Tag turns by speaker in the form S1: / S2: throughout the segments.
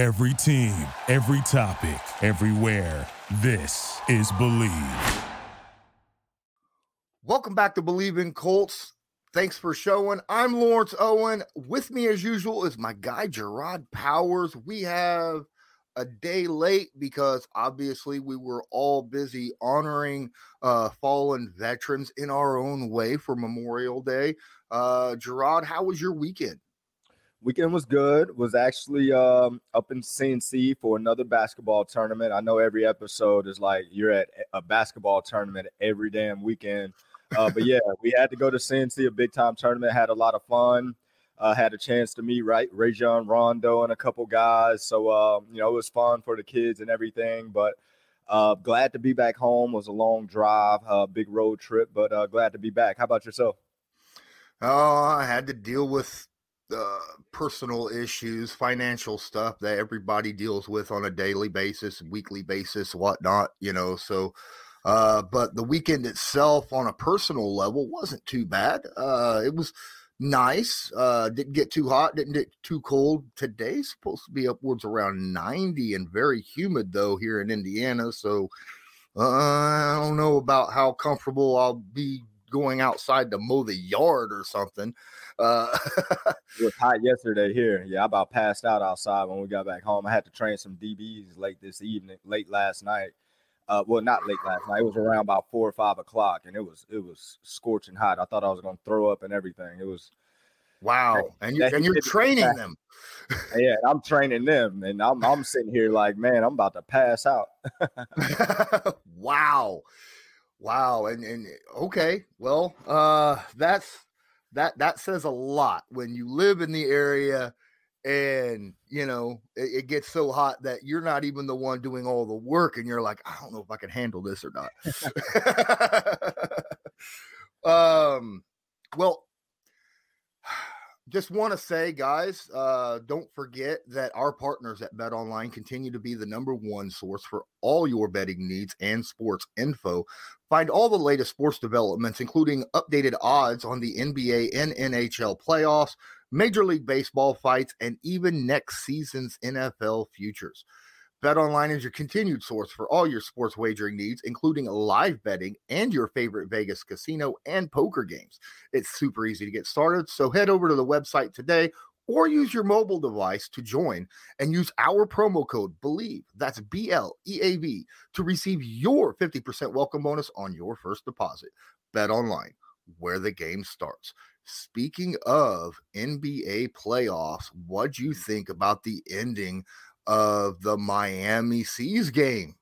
S1: Every team, every topic, everywhere. This is Bleav.
S2: Welcome back to Bleav in Colts. Thanks for showing. I'm Lawrence Owen. With me, as usual, is my guy, Gerard Powers. We have a day late because obviously we were all busy honoring uh, fallen veterans in our own way for Memorial Day. Uh, Gerard, how was your weekend?
S3: Weekend was good. Was actually um, up in CNC for another basketball tournament. I know every episode is like you're at a basketball tournament every damn weekend. Uh, but yeah, we had to go to CNC, a big time tournament. Had a lot of fun. Uh, had a chance to meet right Rajon Rondo and a couple guys. So um, you know it was fun for the kids and everything. But uh, glad to be back home. It was a long drive, uh, big road trip, but uh, glad to be back. How about yourself?
S2: Oh, I had to deal with uh, personal issues, financial stuff that everybody deals with on a daily basis, weekly basis, whatnot. You know, so. Uh, but the weekend itself, on a personal level, wasn't too bad. Uh, it was nice. Uh, didn't get too hot, didn't get too cold. Today's supposed to be upwards around 90 and very humid though here in Indiana. So uh, I don't know about how comfortable I'll be going outside to mow the yard or something. Uh,
S3: it was hot yesterday here. Yeah, I about passed out outside when we got back home. I had to train some DBs late this evening, late last night. Uh, well, not late last night. It was around about four or five o'clock, and it was it was scorching hot. I thought I was going to throw up and everything. It was
S2: wow, and you and you're training them.
S3: yeah, I'm training them, and I'm I'm sitting here like, man, I'm about to pass out.
S2: wow, wow, and and okay, well, uh, that's that that says a lot when you live in the area and you know it, it, gets so hot that you're not even the one doing all the work and you're like i don't know if i can handle this or not. Um well just want to say guys uh don't forget that our partners at BetOnline continue to be the number one source for all your betting needs and sports info find all the latest sports developments including updated odds on the nba and nhl playoffs Major League Baseball fights, and even next season's NFL futures. BetOnline is your continued source for all your sports wagering needs, including live betting and your favorite Vegas casino and poker games. It's super easy to get started, so head over to the website today or use your mobile device to join and use our promo code BLEAV, that's B L E A V, to receive your 50% welcome bonus on your first deposit. BetOnline, where the game starts. Speaking of NBA playoffs, what do you mm. think about the ending of the Miami Seas game?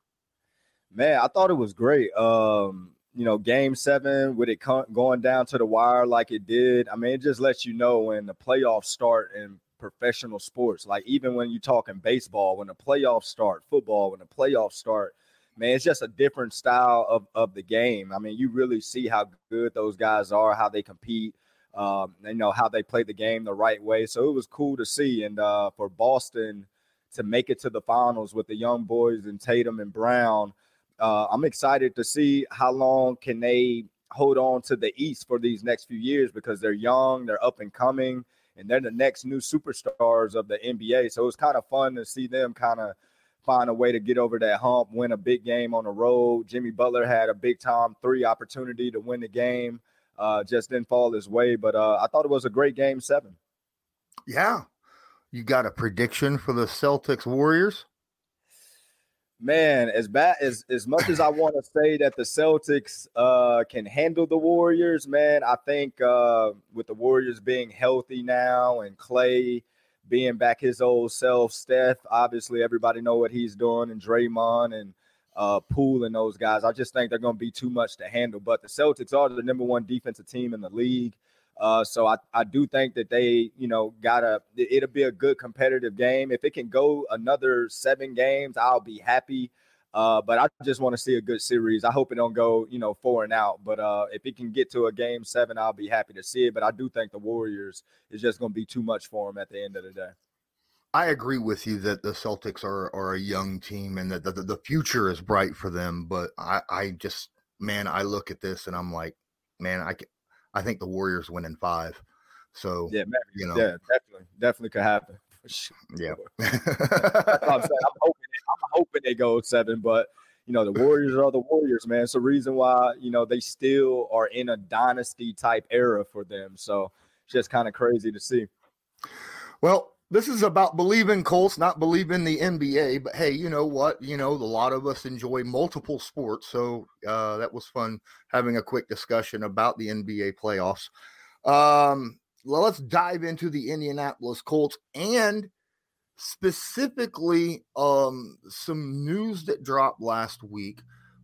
S3: Man, I thought it was great. Um, you know, game seven with it going down to the wire like it did. I mean, it just lets you know when the playoffs start in professional sports. Like even when you're talking baseball, when the playoffs start, football, when the playoffs start, man, it's just a different style of, of the game. I mean, you really see how good those guys are, how they compete um, you know how they play the game the right way. So it was cool to see, and uh, for Boston to make it to the finals with the young boys and Tatum and Brown, uh, I'm excited to see how long can they hold on to the East for these next few years because they're young, they're up and coming, and they're the next new superstars of the NBA. So it was kind of fun to see them kind of find a way to get over that hump, win a big game on the road. Jimmy Butler had a big time three opportunity to win the game uh, just didn't fall his way. But uh, I thought it was a great game seven.
S2: Yeah. You got a prediction for the Celtics Warriors?
S3: Man, as bad as as much as I want to say that the Celtics uh, can handle the Warriors, man, I think uh, with the Warriors being healthy now and Clay being back his old self, Steph, obviously everybody know what he's doing, and Draymond and uh, Poole and those guys. I just think they're going to be too much to handle. But the Celtics are the number one defensive team in the league. Uh, so I, I do think that they, you know, gotta it'll be a good competitive game. If it can go another seven games, I'll be happy. Uh, but I just want to see a good series. I hope it don't go, you know, four and out. But uh, if it can get to a game seven, I'll be happy to see it. But I do think the Warriors is just going to be too much for them at the end of the day.
S2: I agree with you that the Celtics are are a young team and that the, the future is bright for them. But I, I just, man, I look at this and I'm like, man, I, I think the Warriors win in five. So
S3: yeah, you know, yeah, definitely, definitely could happen.
S2: Yeah.
S3: I'm, I'm, hoping, I'm hoping they go seven, but you know, the Warriors are the Warriors, man. It's the reason why, you know, they still are in a dynasty type era for them. So it's just kind of crazy to see.
S2: Well, this is about Bleav in Colts, not believing the NBA. But hey, you know what? You know, a lot of us enjoy multiple sports. So uh, that was fun having a quick discussion about the NBA playoffs. Um, well, let's dive into the Indianapolis Colts and specifically um, some news that dropped last week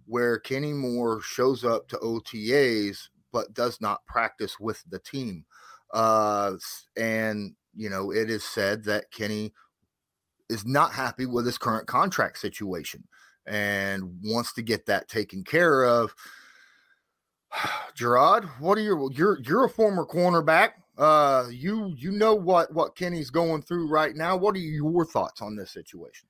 S2: where Kenny Moore shows up to OTAs but does not practice with the team. Uh, and, you know, it is said that Kenny is not happy with his current contract situation and wants to get that taken care of. Gerard, what are your you're you're a former cornerback. Uh you you know what what kenny's going through right now. What are your thoughts on this situation?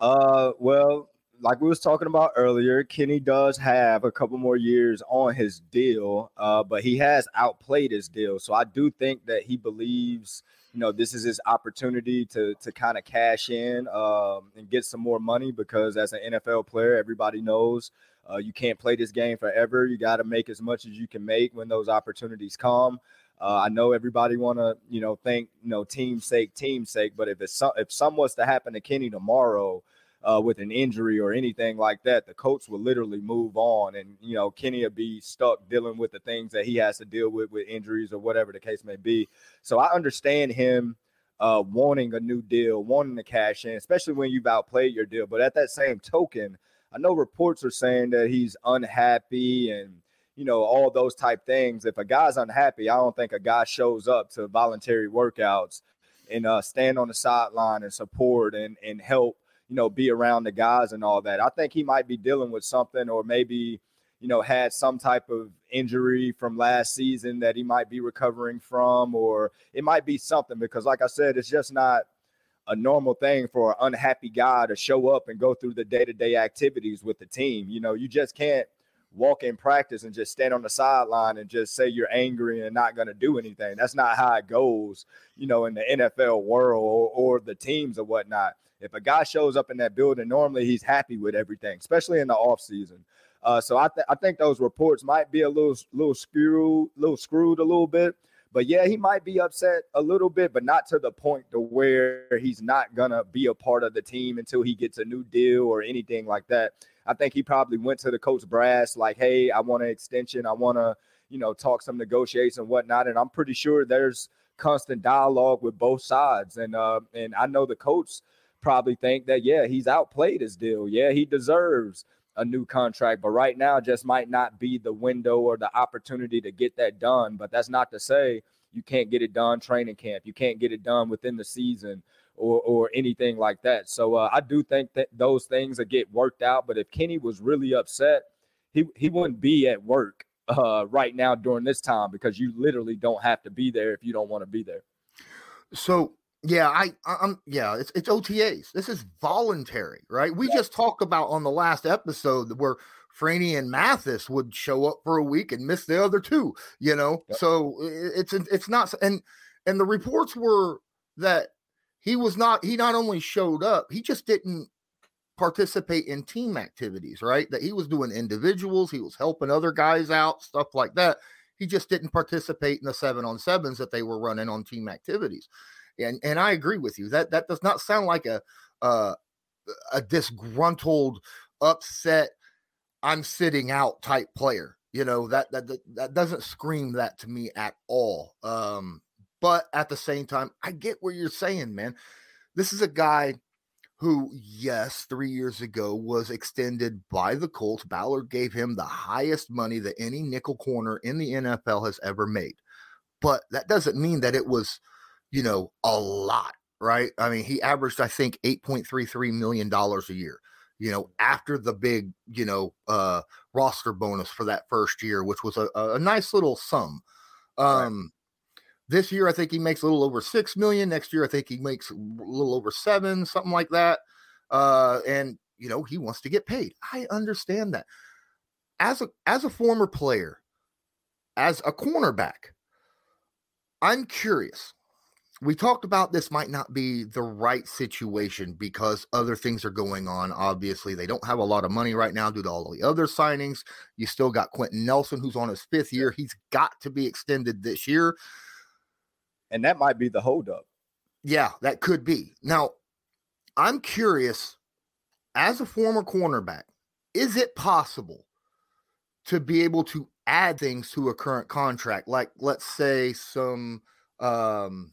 S3: Uh well like we was talking about earlier kenny does have a couple more years on his deal uh but he has outplayed his deal so i do think that he believes you know this is his opportunity to to kind of cash in um and get some more money because as an nfl player everybody knows uh, you can't play this game forever you got to make as much as you can make when those opportunities come uh, I know everybody want to, you know, think, you know, team sake, team sake. But if it's some, if some was to happen to Kenny tomorrow uh, with an injury or anything like that, the Colts will literally move on, and you know, Kenny will be stuck dealing with the things that he has to deal with with injuries or whatever the case may be. So I understand him uh, wanting a new deal, wanting to cash in, especially when you've outplayed your deal. But at that same token, I know reports are saying that he's unhappy and you know, all those type things. If a guy's unhappy, I don't think a guy shows up to voluntary workouts and uh, stand on the sideline and support and and help, you know, be around the guys and all that. I think he might be dealing with something, or maybe, you know, had some type of injury from last season that he might be recovering from, or it might be something because, like I said, it's just not a normal thing for an unhappy guy to show up and go through the day to day activities with the team. You know, you just can't walk in practice and just stand on the sideline and just say you're angry and not going to do anything. That's not how it goes, you know, in the NFL world or, or the teams or whatnot. If a guy shows up in that building, normally he's happy with everything, especially in the offseason. Uh, so I, th- I think those reports might be a little little screwed, little screwed a little bit. But yeah, he might be upset a little bit, but not to the point to where he's not gonna be a part of the team until he gets a new deal or anything like that. I think he probably went to the Colts brass like, "Hey, I want an extension. I want to, you know, talk some negotiations and whatnot." And I'm pretty sure there's constant dialogue with both sides. And uh, and I know the coach probably think that yeah, he's outplayed his deal. Yeah, he deserves a new contract, but right now just might not be the window or the opportunity to get that done. But that's not to say you can't get it done training camp. You can't get it done within the season or or anything like that. So uh, I do think that those things will get worked out. But if Kenny was really upset, he he wouldn't be at work uh, right now during this time because you literally don't have to be there if you don't want to be there.
S2: So yeah, I I'm yeah, it's it's OTAs. This is voluntary, right? We yeah. just talked about on the last episode where Freeney and Mathis would show up for a week and miss the other two, you know. Yep. So it's it's not and and the reports were that he was not he not only showed up he just didn't participate in team activities right that he was doing individuals he was helping other guys out stuff like that he just didn't participate in the seven on sevens that they were running on team activities and and i agree with you that that does not sound like a uh, a disgruntled upset i'm sitting out type player you know that that that doesn't scream that to me at all um but at the same time, I get what you're saying, man. This is a guy who, yes, three years ago was extended by the Colts. Ballard gave him the highest money that any nickel corner in the NFL has ever made. But that doesn't mean that it was, you know, a lot, right? I mean, he averaged, I think, $8.33 million a year, you know, after the big, you know, uh, roster bonus for that first year, which was a, a nice little sum. Um, this year, I think he makes a little over six million. Next year, I think he makes a little over seven, something like that. Uh, and you know, he wants to get paid. I understand that. As a as a former player, as a cornerback, I'm curious. We talked about this might not be the right situation because other things are going on. Obviously, they don't have a lot of money right now due to all the other signings. You still got Quenton Nelson, who's on his fifth year. He's got to be extended this year.
S3: And that might be the holdup.
S2: Yeah, that could be. Now, I'm curious, as a former cornerback, is it possible to be able to add things to a current contract? Like, let's say, some um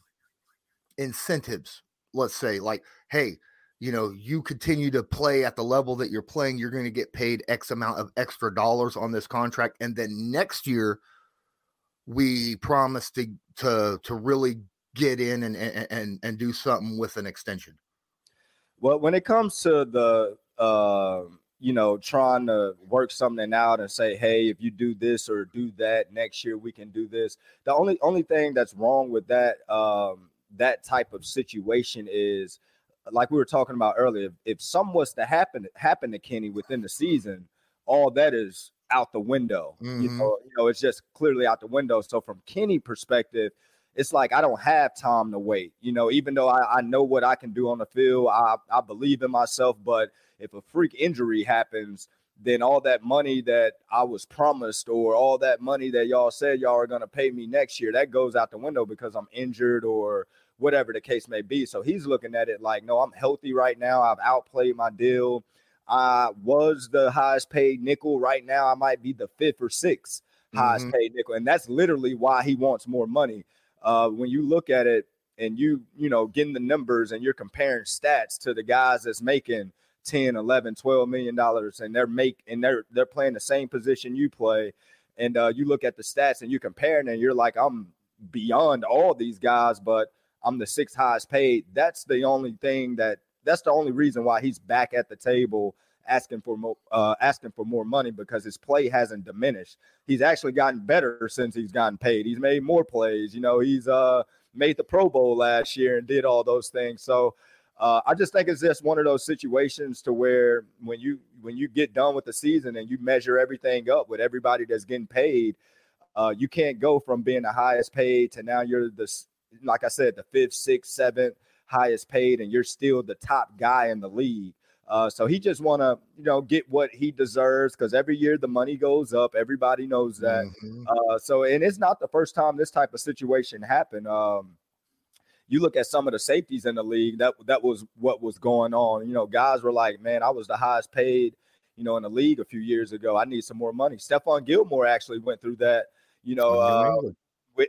S2: incentives, let's say, like, hey, you know, you continue to play at the level that you're playing, you're going to get paid X amount of extra dollars on this contract. And then next year, we promise to to to really get in and and and do something with an extension.
S3: Well, when it comes to the uh, you know, trying to work something out and say, hey, if you do this or do that next year, we can do this. The only only thing that's wrong with that um, that type of situation is like we were talking about earlier if something was to happen happen to kenny within the season all that is out the window. Mm-hmm. you know you know it's just clearly out the window. So from kenny perspective it's like i don't have time to wait. You know even though i, I know what i can do on the field I, I believe in myself but if a freak injury happens then all that money that I was promised or all that money that y'all said y'all are going to pay me next year, that goes out the window because I'm injured or whatever the case may be. So he's looking at it like, no, I'm healthy right now. I've outplayed my deal. I was the highest paid nickel. Right now, I might be the fifth or 6th mm-hmm. highest paid nickel. And that's literally why he wants more money. Uh, when you look at it and you, you know, getting the numbers and you're comparing stats to the guys that's making 10, 11, 12 million dollars and they're make and they're they're playing the same position you play. And uh, you look at the stats and you're comparing and you're like, I'm beyond all these guys, but I'm the sixth highest paid. That's the only thing that that's the only reason why he's back at the table asking for more uh, asking for more money because his play hasn't diminished. He's actually gotten better since he's gotten paid. He's made more plays. You know, he's uh, made the Pro Bowl last year and did all those things. So uh, I just think it's just one of those situations to where when you when you get done with the season and you measure everything up with everybody that's getting paid, uh, you can't go from being the highest paid to now you're the like I said, the fifth, sixth, seventh highest paid, and you're still the top guy in the league. Uh, so he just want to, you know, get what he deserves because every year the money goes up. Everybody knows that. Mm-hmm. Uh, so, and it's not the first time this type of situation happened. Um, you look at some of the safeties in the league. That that was what was going on. You know, guys were like, "Man, I was the highest paid, you know, in the league a few years ago. I need some more money." Stephon Gilmore actually went through that. You know, uh,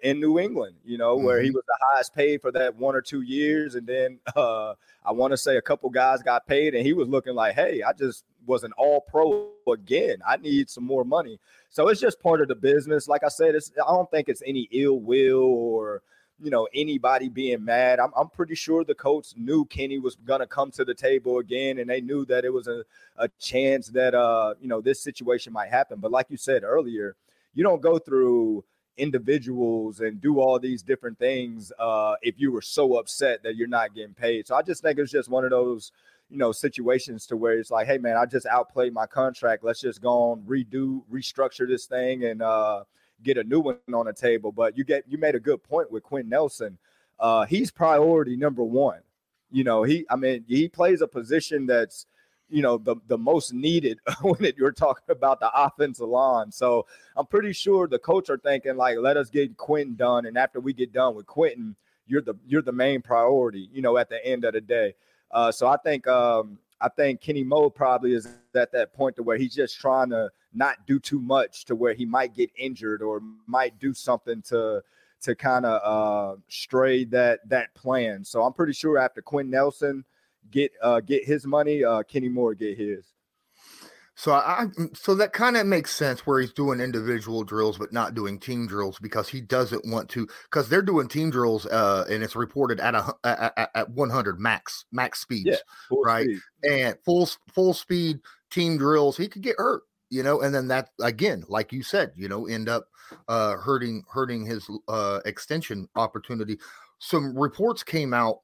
S3: in New England, you know, mm-hmm. where he mm-hmm. was the highest paid for that one or two years. And then uh, I want to say a couple guys got paid, and he was looking like, hey, I just was an all pro again. I need some more money. So it's just part of the business. Like I said, it's I don't think it's any ill will or you know anybody being mad. I'm, I'm pretty sure the coach knew Kenny was gonna come to the table again, and they knew that it was a, a chance that uh you know this situation might happen. But like you said earlier, you don't go through individuals and do all these different things uh, if you were so upset that you're not getting paid. So I just think it's just one of those, you know, situations to where it's like, hey man, I just outplayed my contract. Let's just go on, redo, restructure this thing and uh, get a new one on the table. But you get you made a good point with Quinn Nelson. Uh, he's priority number one. You know, he I mean, he plays a position that's you know the the most needed when it, you're talking about the offensive line. So I'm pretty sure the coach are thinking like, let us get Quenton done, and after we get done with Quenton, you're the you're the main priority. You know, at the end of the day. Uh, so I think um, I think Kenny Moe probably is at that point to where he's just trying to not do too much to where he might get injured or might do something to to kind of uh, stray that that plan. So I'm pretty sure after Quinn Nelson get uh, get his money, uh, Kenny Moore get his.
S2: So I so that kind of makes sense where he's doing individual drills but not doing team drills because he doesn't want to because they're doing team drills uh and it's reported at a at, at 100 max max speeds yeah, right speed. and full full speed team drills he could get hurt you know and then that again like you said you know end up uh hurting hurting his uh extension opportunity some reports came out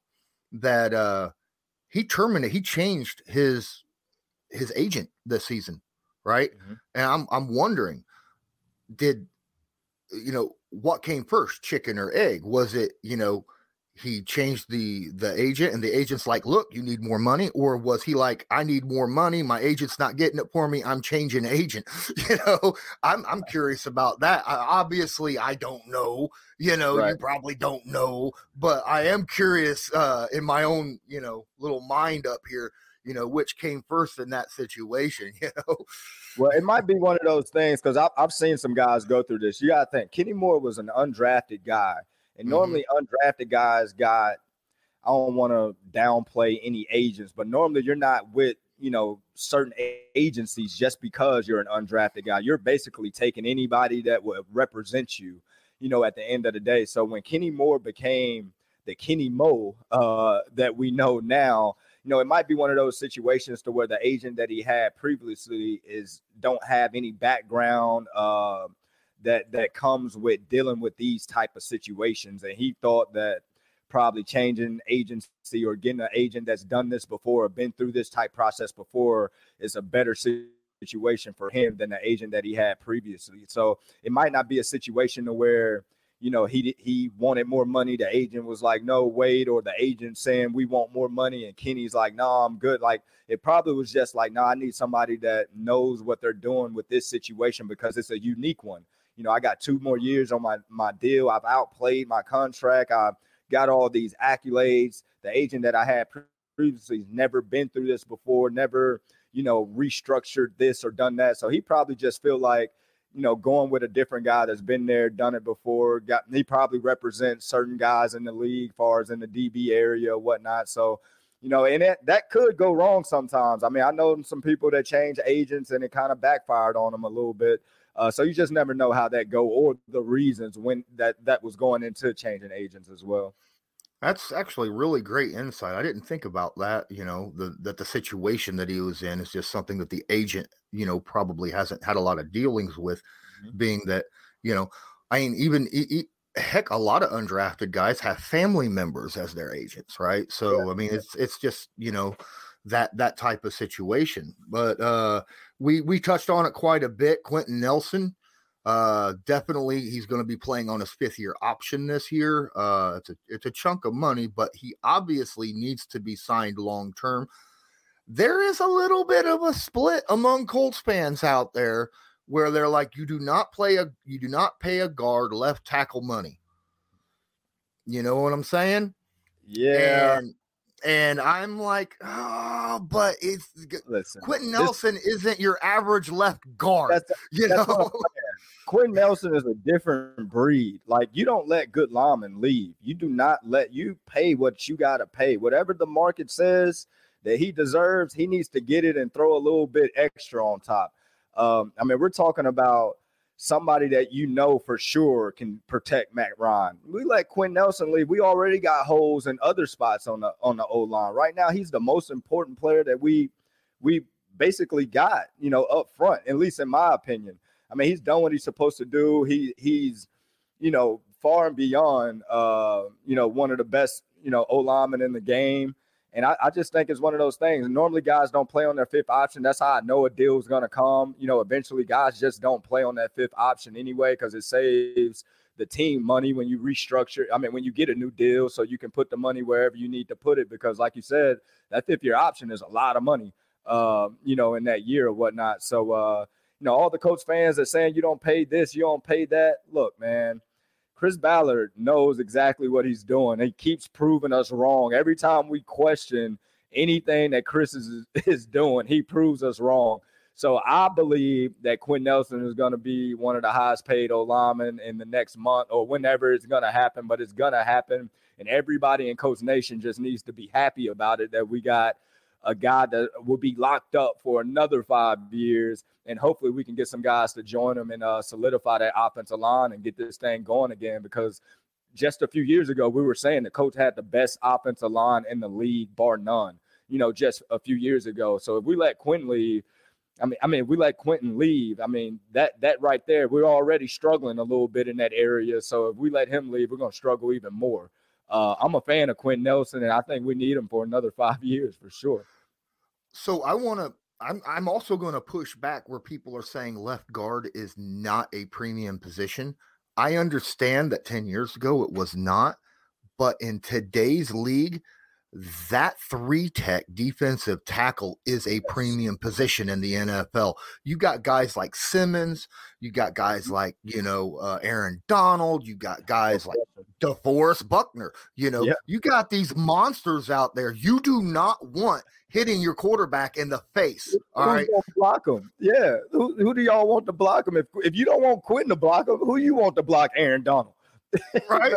S2: that uh he terminated he changed his his agent this season right mm-hmm. and i'm i'm wondering did you know what came first chicken or egg was it you know he changed the the agent and the agent's like look you need more money or was he like i need more money my agent's not getting it for me i'm changing agent you know? I'm i'm curious about that. I, obviously i don't know you know right. you probably don't know but i am curious uh in my own you know little mind up here you know which came first in that situation you know?
S3: Well it might be one of those things because I've, I've seen some guys go through this. You gotta think kenny moore was an undrafted guy and mm-hmm. normally undrafted guys got I don't want to downplay any agents, but normally you're not with, you know, certain agencies just because you're an undrafted guy. You're basically taking anybody that would represent you, you know, at the end of the day. So when Kenny Moore became the Kenny Mo uh, that we know now, you know, it might be one of those situations to where the agent that he had previously is don't have any background uh, that that comes with dealing with these type of situations. And he thought that probably changing agency or getting an agent that's done this before or been through this type process before is a better situation for him than the agent that he had previously. So it might not be a situation to where you know he he wanted more money. The agent was like no wait or the agent saying we want more money and kenny's like no i'm good. Like it probably was just like no i need somebody that knows what they're doing with this situation because it's a unique one you know, I got two more years on my my deal. I've outplayed my contract. I've got all these accolades. The agent that I had previously never been through this before, never, you know, restructured this or done that. So he probably just feel like, you know, going with a different guy that's been there, done it before. Got he probably represents certain guys in the league, far as in the DB area, whatnot. So, you know, and it, that could go wrong sometimes. I mean, I know some people that change agents and it kind of backfired on them a little bit. Uh, so you just never know how that go or the reasons when that that was going into changing agents as well.
S2: That's actually really great insight. I didn't think about that. You know, the that the situation that he was in is just something that the agent, you know, probably hasn't had a lot of dealings with. Mm-hmm. Being that, you know, I mean, even heck, a lot of undrafted guys have family members as their agents, right? So, yeah. I mean, it's it's just you know that that type of situation. But uh, we we touched on it quite a bit. Quenton Nelson, uh, definitely he's going to be playing on his fifth year option this year. Uh, it's a it's a chunk of money, but he obviously needs to be signed long term. There is a little bit of a split among Colts fans out there where they're like, you do not play a you do not pay a guard left tackle money. You know what I'm saying?
S3: Yeah.
S2: And and I'm like, oh, but it's Listen, Quenton Nelson this, isn't your average left guard. That's, you that's know,
S3: Quenton Nelson is a different breed. Like you don't let good linemen leave. You do not let you pay what you got to pay. Whatever the market says that he deserves, he needs to get it and throw a little bit extra on top. Um, I mean, we're talking about somebody that you know for sure can protect Matt Ryan. We let Quinn Nelson leave. We already got holes in other spots on the on the O line. Right now, he's the most important player that we we basically got, you know, up front, at least in my opinion. I mean, he's done what he's supposed to do. He he's, you know, far and beyond uh, you know, one of the best, you know, O linemen in the game. And I, I, just think it's one of those things. Normally, guys don't play on their fifth option. That's how I know a deal is going to come. You know, eventually, guys just don't play on that fifth option anyway because it saves the team money when you restructure. I mean, when you get a new deal, so you can put the money wherever you need to put it. Because, like you said, that fifth year option is a lot of money, uh, you know, in that year or whatnot. So, uh, you know, all the Colts fans that saying you don't pay this, you don't pay that. Look, man Chris Ballard knows exactly what he's doing. He keeps proving us wrong. Every time we question anything that Chris is, is doing, he proves us wrong. So I believe that Quinn Nelson is going to be one of the highest paid O linemen in the next month or whenever it's going to happen, but it's going to happen. And everybody in Colts Nation just needs to be happy about it that we got – a guy that will be locked up for another five years. And hopefully we can get some guys to join him and uh, solidify that offensive line and get this thing going again. Because just a few years ago, we were saying the Colts had the best offensive line in the league, bar none. You know, just a few years ago. So if we let Quinn leave, I mean, I mean, we let Quenton leave. I mean, that that right there, we're already struggling a little bit in that area. So if we let him leave, we're gonna struggle even more. Uh, I'm a fan of Quinn Nelson, and I think we need him for another five years for sure.
S2: So I want to. I'm I'm also going to push back where people are saying left guard is not a premium position. I understand that 10 years ago it was not, But in today's league, that three tech defensive tackle is a premium position in the NFL. You got guys like Simmons, you got guys
S3: Mm-hmm.
S2: like, you know, uh, Aaron Donald, you got guys like DeForest Buckner. You know,
S3: Yeah.
S2: you got these monsters out there. You do not want hitting your quarterback in the face. All
S3: Who's
S2: right.
S3: block him? Yeah. Who, who do y'all want to block him? If if you don't want Quenton to block him, who you want to block Aaron Donald?
S2: Right.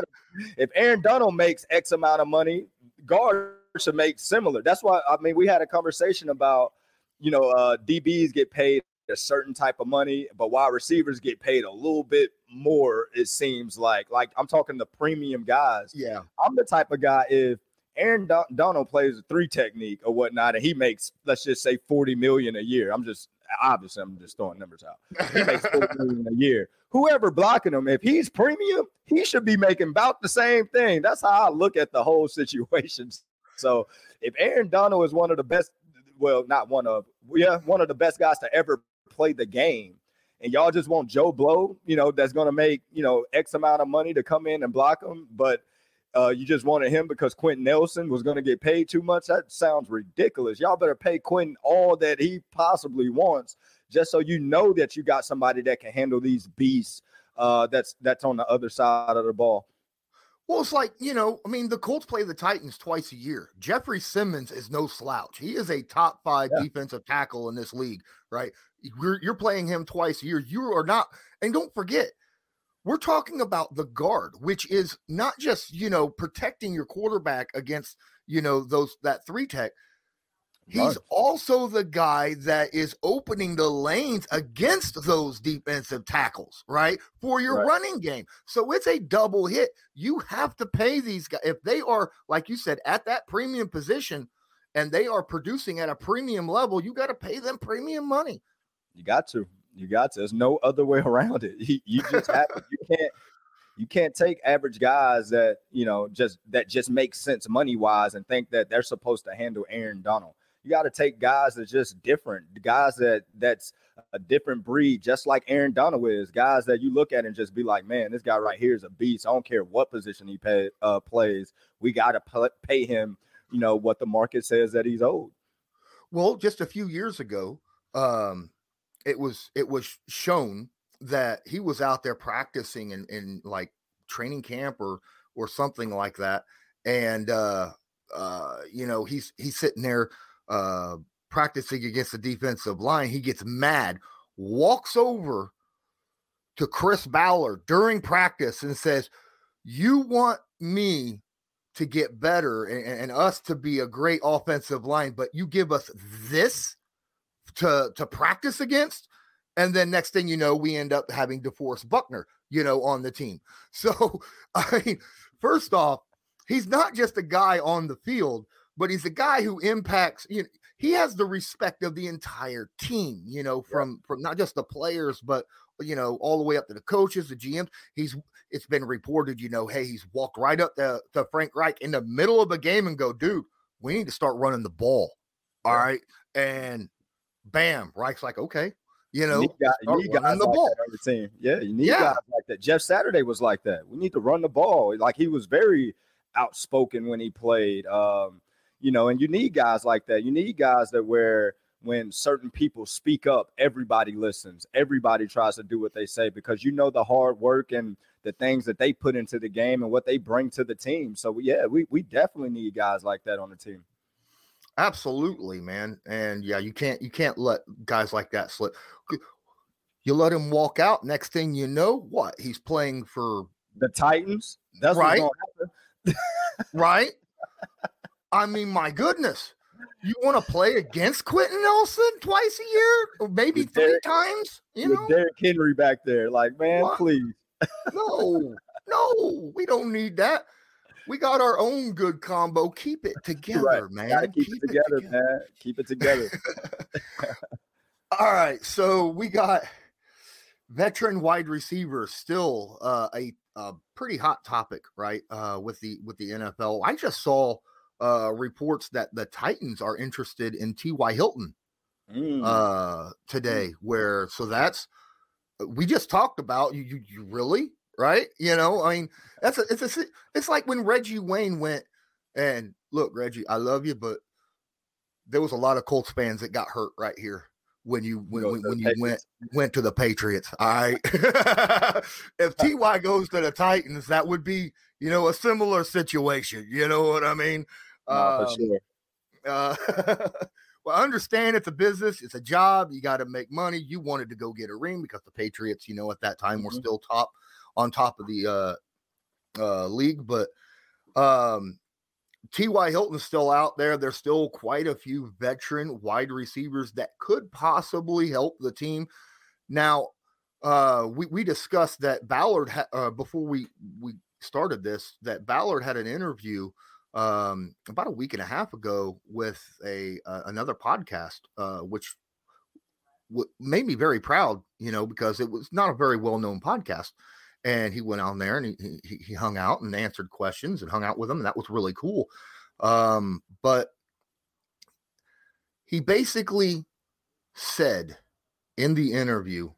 S3: if Aaron Donald makes X amount of money, guard should make similar. That's why I mean we had a conversation about you know uh DBs get paid a certain type of money, but wide receivers get paid a little bit more. It seems like like I'm talking the premium guys.
S2: Yeah.
S3: I'm the type of guy if Aaron Don- Donald plays a three technique or whatnot, and he makes let's just say 40 million a year. I'm just obviously I'm just throwing numbers out. He makes 40 million a year. Whoever blocking him, if he's premium, he should be making about the same thing. That's how I look at the whole situation. So if Aaron Donald is one of the best, well, not one of, yeah, one of the best guys to ever play the game, and y'all just want Joe Blow, you know, that's going to make you know X amount of money to come in and block him, but uh, you just wanted him because Quenton Nelson was going to get paid too much. That sounds ridiculous. Y'all better pay Quenton all that he possibly wants, just so you know that you got somebody that can handle these beasts. Uh, that's that's on the other side of the ball.
S2: Well, it's like, you know, I mean, the Colts play the Titans twice a year. Jeffrey Simmons is no slouch. He is a top five
S3: Yeah.
S2: defensive tackle in this league, right? You're, you're playing him twice a year. You are not, and don't forget, we're talking about the guard, which is not just, you know, protecting your quarterback against, you know, those that three tech. He's also the guy that is opening the lanes against those defensive tackles, right? For your
S3: Right.
S2: running game. So it's a double hit. You have to pay these guys. If they are, like you said, at that premium position and they are producing at a premium level, you got to pay them premium money.
S3: You got to. You got to. There's no other way around it. You, you just have. You can't. You can't take average guys that you know just that just make sense money wise and think that they're supposed to handle Aaron Donald. You got to take guys that's just different, guys that that's a different breed, just like Aaron Donald is. Guys that you look at and just be like, man, this guy right here is a beast. I don't care what position he pay, uh, plays. We got to pay him. You know what the market says that he's owed.
S2: Well, just a few years ago, um, it was it was shown that he was out there practicing in, in like training camp or or something like that, and uh, uh, you know he's he's sitting there uh, practicing against the defensive line. He gets mad, walks over to Chris Ballard during practice and says, "You want me to get better and, and us to be a great offensive line, but you give us this to to practice against." And then next thing you know, we end up having DeForest Buckner, you know, on the team. So, I mean, first off, he's not just a guy on the field, but he's a guy who impacts, you know, he has the respect of the entire team, you know, from from not just the players, but you know, all the way up to the coaches, the GMs. He's it's been reported, you know, hey, he's walked right up to, to Frank Reich in the middle of a game and go, dude, we need to start running the ball. All
S3: Yeah.
S2: right. And bam, Reich's like, okay, you know,
S3: You need, guys, you need guys
S2: the
S3: like
S2: ball.
S3: on the team. Yeah, you need
S2: Yeah.
S3: guys like that. Jeff Saturday was like that. We need to run the ball. Like he was very outspoken when he played. Um, you know, and you need guys like that. You need guys that where when certain people speak up, everybody listens. Everybody tries to do what they say because you know the hard work and the things that they put into the game and what they bring to the team. So yeah, we we definitely need guys like that on the team.
S2: Absolutely, man. And yeah, you can't you can't let guys like that slip. You let him walk out. Next thing you know, what he's playing for,
S3: The Titans, that's
S2: Right.
S3: what's gonna happen.
S2: right? I mean, my goodness, you want to play against Quenton Nelson twice a year, or maybe
S3: With
S2: three
S3: Derrick-
S2: times? You know,
S3: Derrick Henry back there. Like, man,
S2: What?
S3: please.
S2: no, no, we don't need that. We got our own good combo. Keep it together, man.
S3: Gotta keep, it together, man. Keep it together.
S2: All right, so we got veteran wide receivers still uh, a, a pretty hot topic, right? Uh, with the with the NFL, I just saw uh, reports that the Titans are interested in T.Y. Hilton
S3: Mm.
S2: uh, today. Where so that's we just talked about you. You, you really right? You know, I mean, that's a, it's a, it's like when Reggie Wayne went and look, Reggie, I love you, but there was a lot of Colts fans that got hurt right here when you when, when, when you went went to the Patriots. All right. if Ty goes to the Titans, that would be you know a similar situation. You know what I mean?
S3: No, um, for sure.
S2: Uh, well, I understand it's a business, it's a job. You got to make money. You wanted to go get a ring because the Patriots, you know, at that time mm-hmm. were still top on top of the uh, uh, league, but um, T.Y. Hilton's still out there. There's still quite a few veteran wide receivers that could possibly help the team. Now, uh, we, we discussed that Ballard, ha- uh, before we, we started this, that Ballard had an interview um, about a week and a half ago with a uh, another podcast, uh, which w- made me very proud, you know, because it was not a very well known podcast and he went on there and he, he, he hung out and answered questions and hung out with them and that was really cool um, but he basically said in the interview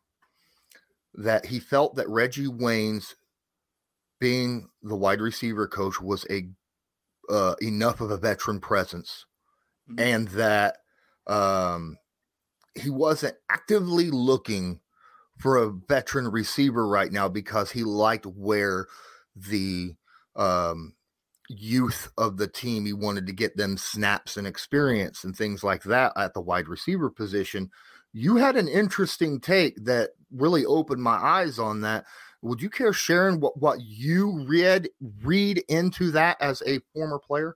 S2: that he felt that Reggie Wayne's being the wide receiver coach was a uh, enough of a veteran presence mm-hmm. and that um, he wasn't actively looking for a veteran receiver right now because he liked where the um, youth of the team. He wanted to get them snaps and experience and things like that at the wide receiver position. You had an interesting take that really opened my eyes on that. Would you care sharing what, what you read read into that as a former player?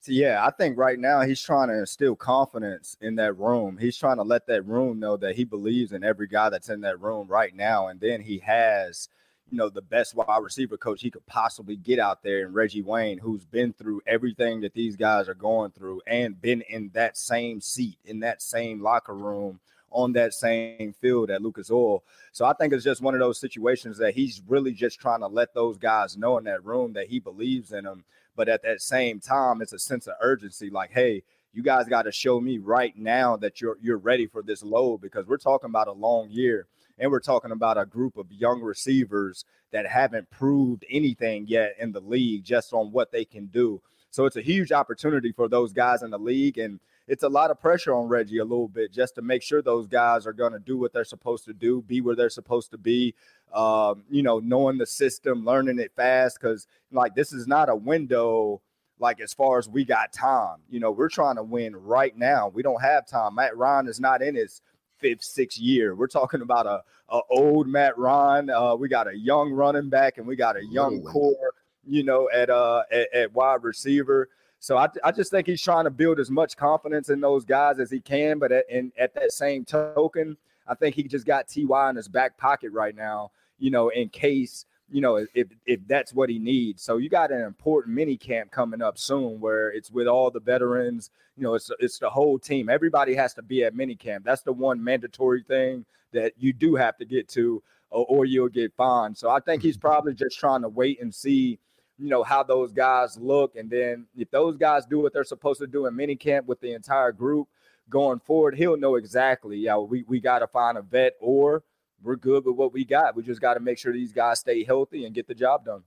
S3: So yeah, I think right now he's trying to instill confidence in that room. He's trying to let that room know that he believes in every guy that's in that room right now. And then he has, you know, the best wide receiver coach he could possibly get out there in Reggie Wayne, who's been through everything that these guys are going through and been in that same seat, in that same locker room, on that same field at Lucas Oil. So I think it's just one of those situations that he's really just trying to let those guys know in that room that he believes in them but at that same time, it's a sense of urgency like, hey, you guys got to show me right now that you're you're ready for this load because we're talking about a long year and we're talking about a group of young receivers that haven't proved anything yet in the league just on what they can do. So it's a huge opportunity for those guys in the league and it's a lot of pressure on Reggie a little bit just to make sure those guys are going to do what they're supposed to do, be where they're supposed to be. Um, you know, knowing the system, learning it fast, because like this is not a window. Like as far as we got time, you know, we're trying to win right now. We don't have time. Matt Ryan is not in his fifth, sixth year. We're talking about a, a old Matt Ryan. Uh, we got a young running back and we got a young core, you know, at uh at, at wide receiver. So I, I just think he's trying to build as much confidence in those guys as he can. But at, in, at that same token, I think he just got Ty in his back pocket right now. You know, in case you know if if that's what he needs. So you got an important mini camp coming up soon where it's with all the veterans. You know, it's it's the whole team. Everybody has to be at mini camp. That's the one mandatory thing that you do have to get to, or, or you'll get fined. So I think he's mm-hmm. probably just trying to wait and see you know how those guys look. And then if those guys do what they're supposed to do in mini camp with the entire group going forward he'll know exactly yeah we, we got to find a vet or we're good with what we got. We just got to make sure these guys stay healthy and get the job done.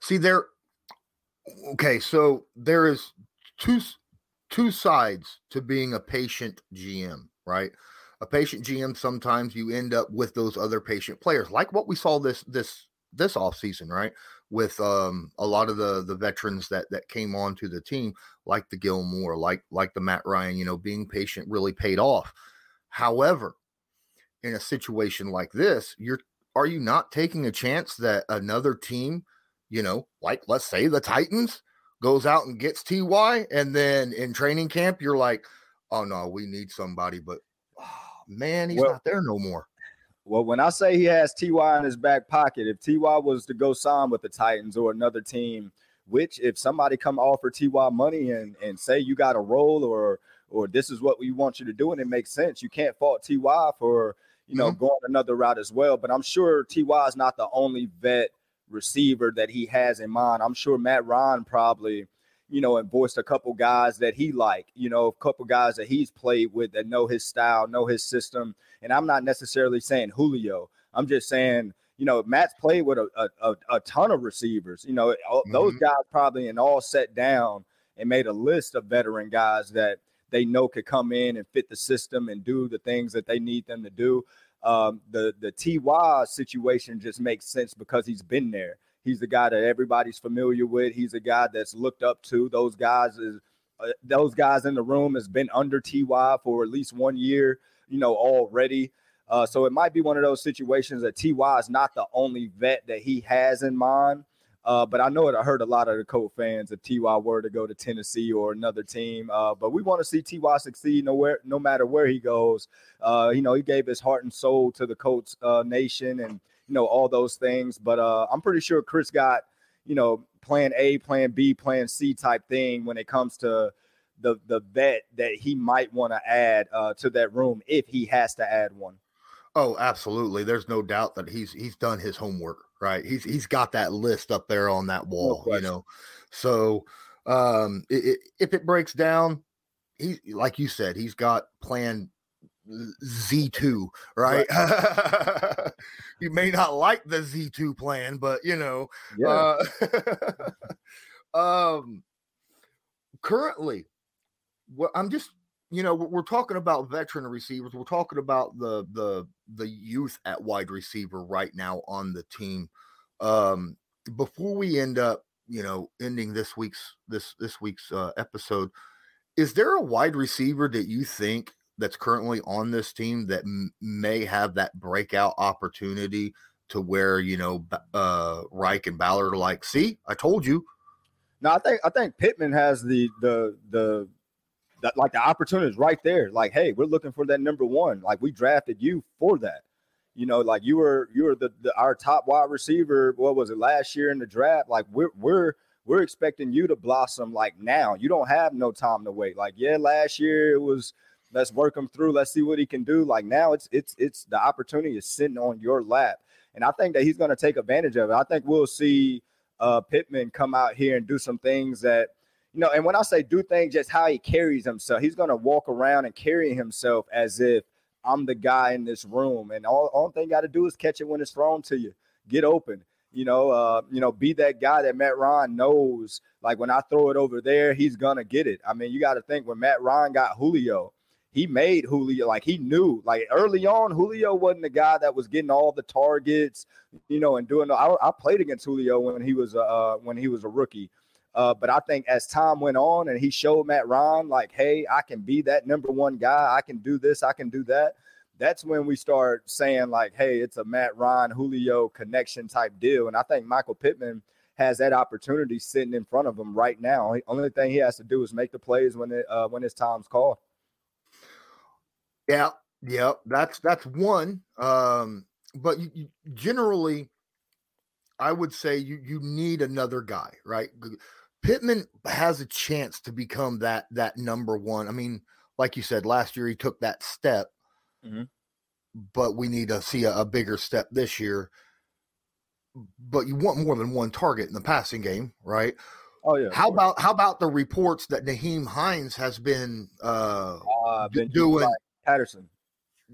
S2: See there okay so there is two two sides to being a patient gm right? A patient gm sometimes you end up with those other patient players like what we saw this this this off season right with um, a lot of the the veterans that that came on to the team, like the Gilmore, like like the Matt Ryan. You know, being patient really paid off. However, in a situation like this, you're are you not taking a chance that another team, you know, like let's say the Titans, goes out and gets Ty, and then in training camp you're like, oh no, we need somebody, but oh, man, he's well, not there no more.
S3: Well, when I say he has Ty in his back pocket, if Ty was to go sign with the Titans or another team, which if somebody come offer Ty money and and say you got a role or or this is what we want you to do and it makes sense, you can't fault Ty for you know mm-hmm. going another route as well. But I'm sure Ty is not the only vet receiver that he has in mind. I'm sure Matt Ryan probably you know, and voiced a couple guys that he like, you know, a couple guys that he's played with that know his style, know his system. And I'm not necessarily saying Julio. I'm just saying, you know, Matt's played with a, a, a ton of receivers. You know, mm-hmm. those guys probably and all set down and made a list of veteran guys that they know could come in and fit the system and do the things that they need them to do. Um, the the Ty situation just makes sense because he's been there. He's the guy that everybody's familiar with. He's a guy that's looked up to. Those guys is uh, those guys in the room has been under Ty for at least one year, you know, already. Uh, so it might be one of those situations that Ty is not the only vet that he has in mind. Uh, but I know it hurt a lot of the Colt fans if Ty were to go to Tennessee or another team. Uh, but we want to see Ty succeed nowhere, no matter where he goes. Uh, you know, he gave his heart and soul to the Colts uh, nation and you know all those things. But uh, I'm pretty sure Chris got you know plan A, plan B, plan C type thing when it comes to the the vet that he might want to add uh, to that room if he has to add one.
S2: Oh, absolutely. There's no doubt that he's he's done his homework, right? He's he's got that list up there on that wall, no you know. So um it, it, if it breaks down, he like you said, he's got plan Z2, right? right. you may not like the Z2 plan, but you know, yeah. uh, um currently what I'm just you know we're talking about veteran receivers we're talking about the the the youth at wide receiver right now on the team um before we end up you know ending this week's this this week's uh, episode is there a wide receiver that you think that's currently on this team that m- may have that breakout opportunity to where you know uh Reich and Ballard are like see I told you
S3: no I think I think Pittman has the the the like the opportunity is right there. Like, hey, we're looking for that number one. Like we drafted you for that. You know, like you were you were the, the our top wide receiver. What was it last year in the draft? Like we're we're we're expecting you to blossom like now. You don't have no time to wait. Like yeah, last year it was let's work him through. Let's see what he can do. Like now it's it's it's the opportunity is sitting on your lap, and I think that he's going to take advantage of it. I think we'll see uh, Pittman come out here and do some things that you know, and when I say do things, just how he carries himself, he's gonna walk around and carry himself as if I'm the guy in this room, and all, all thing got to do is catch it when it's thrown to you. Get open, you know. Uh, you know, be that guy that Matt Ryan knows. Like when I throw it over there, he's gonna get it. I mean, you got to think when Matt Ryan got Julio, he made Julio like he knew. Like early on, Julio wasn't the guy that was getting all the targets, you know, and doing. I, I played against Julio when he was uh when he was a rookie. Uh, but I think as time went on and he showed Matt Ryan, like, hey, I can be that number one guy. I can do this. I can do that. That's when we start saying, like, hey, it's a Matt Ryan, Julio connection type deal. And I think Michael Pittman has that opportunity sitting in front of him right now. The only thing he has to do is make the plays when it uh, when his time's called.
S2: Yeah, yeah, that's that's one. Um, but you, you generally, I would say you you need another guy, right? Pittman has a chance to become that that number one. I mean, like you said, last year he took that step, mm-hmm. but we need to see a, a, bigger step this year. But you want more than one target in the passing game, right?
S3: Oh yeah.
S2: How about how about the reports that Nyheim Hines has been uh, uh been doing
S3: Patterson?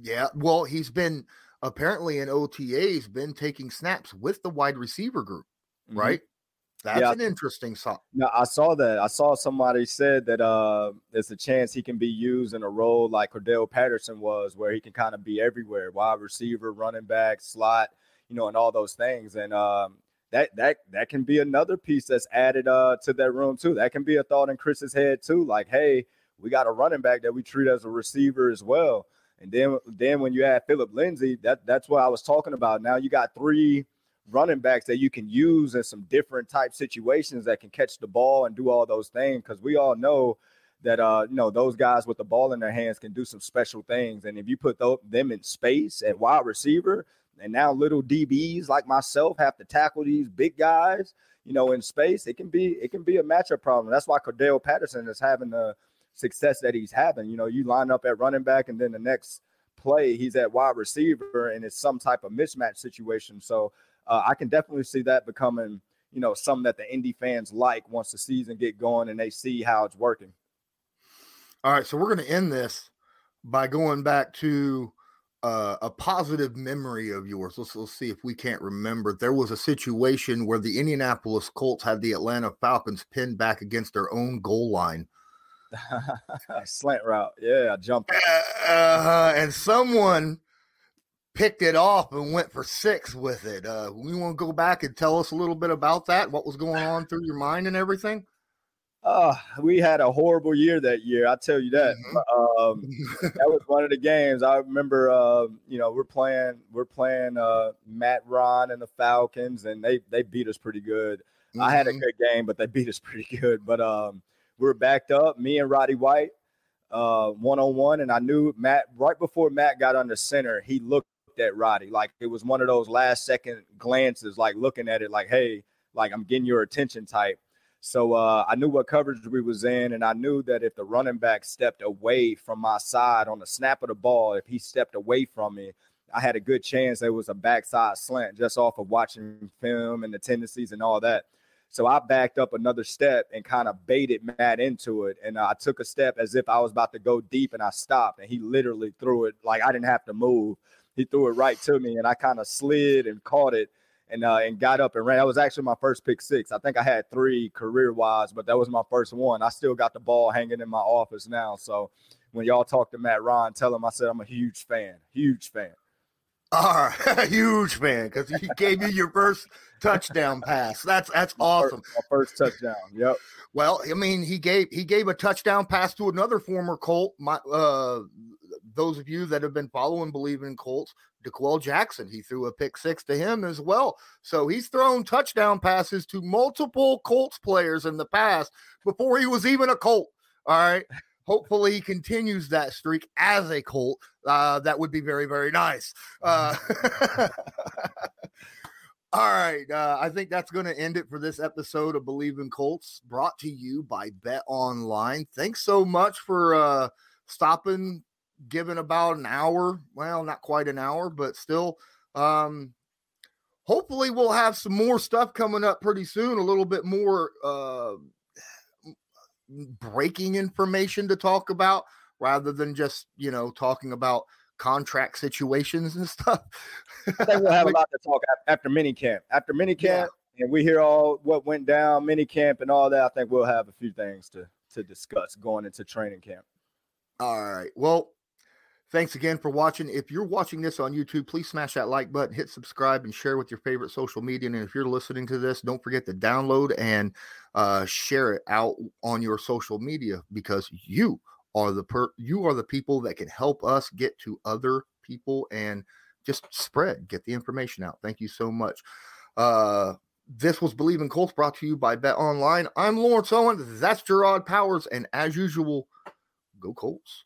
S2: Yeah, well, he's been apparently in OTAs been taking snaps with the wide receiver group, mm-hmm. right? That's yeah. an interesting song.
S3: No, I saw that. I saw somebody said that uh, there's a chance he can be used in a role like Cordarrelle Patterson was, where he can kind of be everywhere, wide receiver, running back, slot, you know, and all those things. And um, that that that can be another piece that's added uh, to that room too. That can be a thought in Chris's head too. Like, hey, we got a running back that we treat as a receiver as well. And then then when you add Phillip Lindsay, that that's what I was talking about. Now you got three running backs that you can use in some different type situations that can catch the ball and do all those things because we all know that uh you know those guys with the ball in their hands can do some special things and if you put those, them in space at wide receiver and now little DBs like myself have to tackle these big guys you know in space it can be it can be a matchup problem that's why Cordarrelle Patterson is having the success that he's having you know you line up at running back and then the next play he's at wide receiver and it's some type of mismatch situation so uh, I can definitely see that becoming, you know, something that the Indy fans like once the season get going and they see how it's working.
S2: All right, so we're going to end this by going back to uh, a positive memory of yours. Let's, let's see if we can't remember. There was a situation where the Indianapolis Colts had the Atlanta Falcons pinned back against their own goal line.
S3: Slant route. Yeah, I jumped.
S2: Uh, and someone picked it off and went for six with it. Uh, we want to go back and tell us a little bit about that, what was going on through your mind and everything?
S3: Uh, we had a horrible year that year. I tell you that. Mm-hmm. Um, that was one of the games. I remember. Uh, you know, we're playing. We're playing uh, Matt Ryan and the Falcons, and they they beat us pretty good. Mm-hmm. I had a mm-hmm. good game, but they beat us pretty good. But um, we were backed up. Me and Roddy White, one on one, and I knew Matt right before Matt got under center. He looked at Roddy like it was one of those last second glances, like looking at it, like, "Hey, like I'm getting your attention." Type so uh, I knew what coverage we was in, and I knew that if the running back stepped away from my side on the snap of the ball, if he stepped away from me, I had a good chance there was a backside slant just off of watching film and the tendencies and all that. So I backed up another step and kind of baited Matt into it. And I took a step as if I was about to go deep and I stopped. And he literally threw it like I didn't have to move. He threw it right to me and I kind of slid and caught it and uh, and got up and ran. That was actually my first pick six. I think I had three career wise, but that was my first one. I still got the ball hanging in my office now. So when y'all talk to Matt Ryan, tell him I said I'm a huge fan, huge fan.
S2: All right, huge fan because he gave you your first touchdown pass. That's that's awesome.
S3: My first touchdown. Yep.
S2: Well, I mean, he gave he gave a touchdown pass to another former Colt. My uh, those of you that have been following Bleav in Colts, D'Qwell Jackson. He threw a pick six to him as well. So he's thrown touchdown passes to multiple Colts players in the past before he was even a Colt. All right. Hopefully he continues that streak as a Colt. Uh, that would be very, very nice. Uh, all right. Uh, I think that's going to end it for this episode of Bleav in Colts, brought to you by BetOnline. Thanks so much for uh, stopping giving about an hour. Well, not quite an hour, but still. Um, hopefully, we'll have some more stuff coming up pretty soon. A little bit more uh, breaking information to talk about, rather than just you know talking about contract situations and stuff.
S3: I think we'll have a lot to talk after mini camp. After mini camp, yeah. and we hear all what went down, mini camp, and all that. I think we'll have a few things to to discuss going into training camp.
S2: All right. Well, Thanks again for watching. If you're watching this on YouTube, please smash that like button, hit subscribe, and share with your favorite social media. And if you're listening to this, don't forget to download and uh, share it out on your social media because you are the per you are the people that can help us get to other people and just spread, get the information out. Thank you so much. Uh, this was Bleav in Colts brought to you by BetOnline. I'm Lawrence Owen. That's Jerraud Powers. And as usual, go Colts.